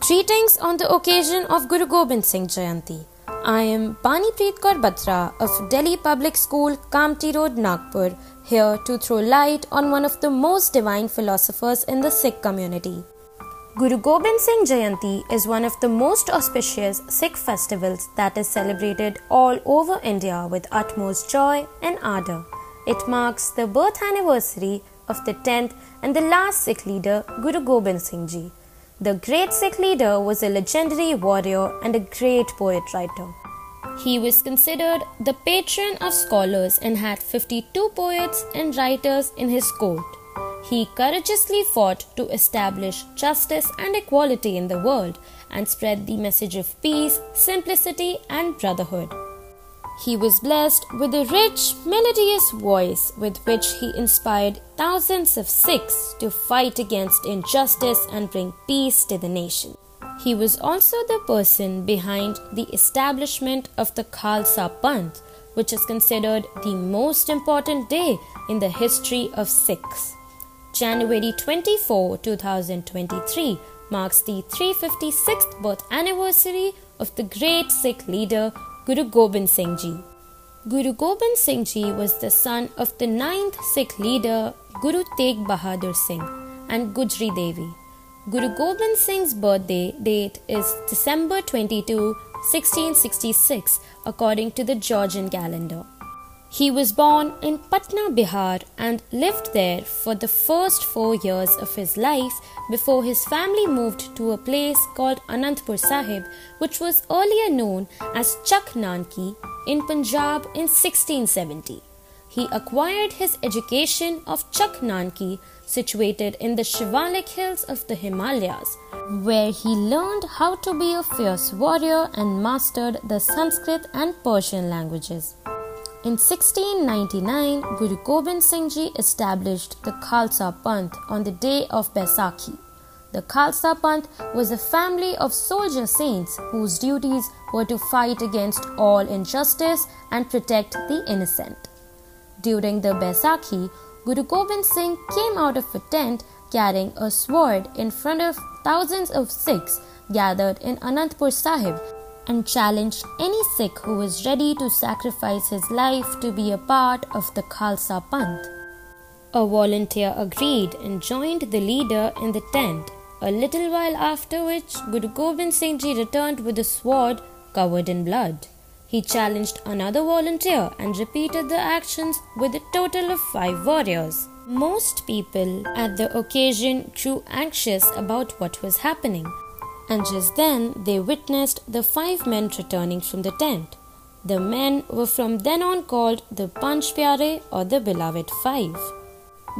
Greetings on the occasion of Guru Gobind Singh Jayanti. I am Bani Preet Kaur Batra of Delhi Public School, Kamptee Road, Nagpur, here to throw light on one of the most divine philosophers in the Sikh community. Guru Gobind Singh Jayanti is one of the most auspicious Sikh festivals that is celebrated all over India with utmost joy and ardor. It marks the birth anniversary of the 10th and the last Sikh leader, Guru Gobind Singh Ji. The great Sikh leader was a legendary warrior and a great poet writer. He was considered the patron of scholars and had 52 poets and writers in his court. He courageously fought to establish justice and equality in the world and spread the message of peace, simplicity, and brotherhood. He was blessed with a rich, melodious voice with which he inspired thousands of Sikhs to fight against injustice and bring peace to the nation. He was also the person behind the establishment of the Khalsa Panth, which is considered the most important day in the history of Sikhs. January 24, 2023 marks the 356th birth anniversary of the great Sikh leader Guru Gobind Singh Ji. Guru Gobind Singh Ji was the son of the ninth Sikh leader Guru Tegh Bahadur Singh and Gujri Devi. Guru Gobind Singh's birthday date is December 22, 1666, according to the Georgian calendar. He was born in Patna, Bihar, and lived there for the first four years of his life before his family moved to a place called Anandpur Sahib, which was earlier known as Chak Nanki in Punjab in 1670. He acquired his education of Chak Nanki, situated in the Shivalik hills of the Himalayas, where he learned how to be a fierce warrior and mastered the Sanskrit and Persian languages. In 1699, Guru Gobind Singh Ji established the Khalsa Panth on the day of Baisakhi. The Khalsa Panth was a family of soldier saints whose duties were to fight against all injustice and protect the innocent. During the Baisakhi, Guru Gobind Singh came out of a tent carrying a sword in front of thousands of Sikhs gathered in Anandpur Sahib and challenged any Sikh who was ready to sacrifice his life to be a part of the Khalsa Panth. A volunteer agreed and joined the leader in the tent, a little while after which Guru Gobind Singh Ji returned with a sword covered in blood. He challenged another volunteer and repeated the actions with a total of five warriors. Most people at the occasion grew anxious about what was happening and just then they witnessed the five men returning from the tent. The men were from then on called the Panch Pyare or the Beloved Five.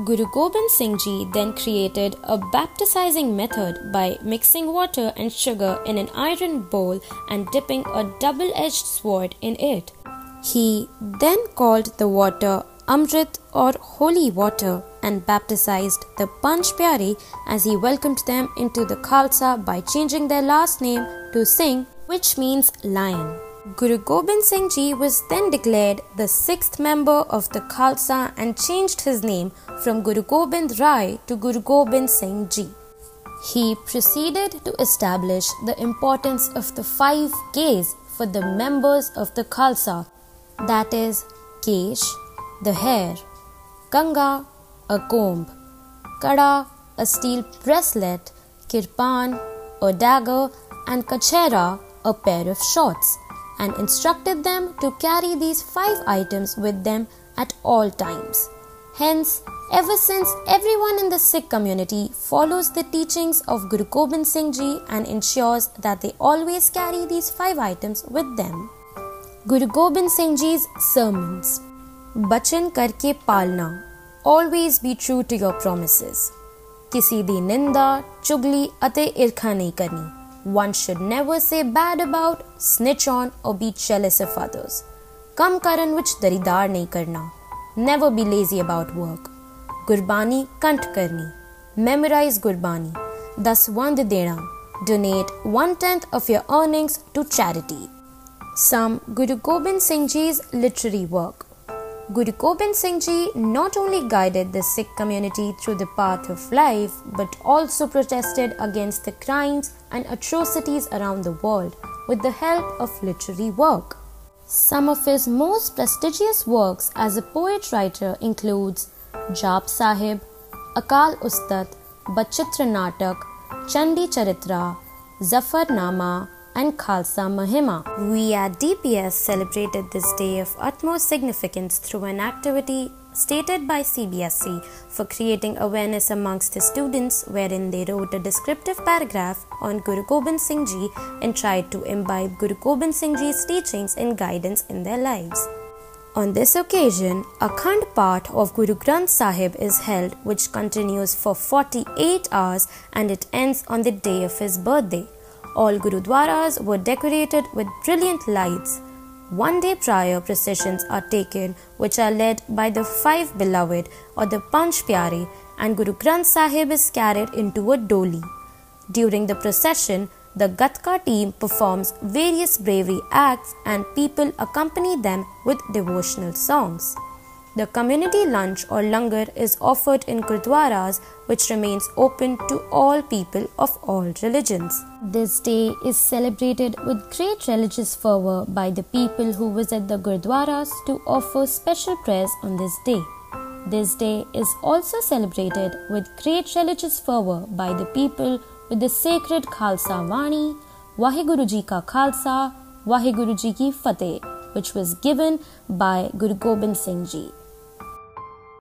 Guru Gobind Singh Ji then created a baptizing method by mixing water and sugar in an iron bowl and dipping a double edged sword in it. He then called the water Amrit or holy water and baptized the Panch Pyare as he welcomed them into the Khalsa by changing their last name to Singh, which means lion. Guru Gobind Singh Ji was then declared the sixth member of the Khalsa and changed his name from Guru Gobind Rai to Guru Gobind Singh Ji. He proceeded to establish the importance of the five Ks for the members of the Khalsa that is, Kesh, the hair, Kanga, a comb, kada, a steel bracelet, kirpan, a dagger, and kachera, a pair of shorts, and instructed them to carry these five items with them at all times. Hence, ever since everyone in the Sikh community follows the teachings of Guru Gobind Singh Ji and ensures that they always carry these five items with them. Guru Gobind Singh Ji's sermons Bachan Karke Palna always be true to your promises. किसी दी निंदा चुगली ਅਤੇ ਈਰਖਾ ਨਹੀਂ one should never say bad about snitch on or be jealous of others. ਕੰਮ ਕਰਨ ਵਿੱਚ ਦਰੀਦਾਰ ਨਹੀਂ ਕਰਨਾ never be lazy about work. Gurbani ਕੰਠ ਕਰਨੀ memorize ਗੁਰਬਾਨੀ ਦਸਵੰਦ ਦੇਣਾ donate one tenth of your earnings to charity. Some Guru Gobind Singh Ji's literary work. Guru Gobind Singh Ji not only guided the Sikh community through the path of life but also protested against the crimes and atrocities around the world with the help of literary work. Some of his most prestigious works as a poet writer includes Jap Sahib, Akal Ustat, Bachitra Natak, Chandi Charitra, Zafarnama, and Khalsa Mahima. We at DPS celebrated this day of utmost significance through an activity stated by CBSE for creating awareness amongst the students wherein they wrote a descriptive paragraph on Guru Gobind Singh Ji and tried to imbibe Guru Gobind Singh Ji's teachings and guidance in their lives. On this occasion, Akhand Path of Guru Granth Sahib is held which continues for 48 hours and it ends on the day of his birthday. All Gurudwaras were decorated with brilliant lights. One day prior, processions are taken, which are led by the five beloved or the Panch Pyare, and Guru Granth Sahib is carried into a doli. During the procession, the Gatka team performs various bravery acts and people accompany them with devotional songs. The community lunch or langar is offered in gurdwaras which remains open to all people of all religions. This day is celebrated with great religious fervor by the people who visit the gurdwaras to offer special prayers on this day. This day is also celebrated with great religious fervor by the people with the sacred Khalsa Vani, Vaheguru Ji Ka Khalsa, Vaheguru Ji Ki Fateh, which was given by Guru Gobind Singh Ji.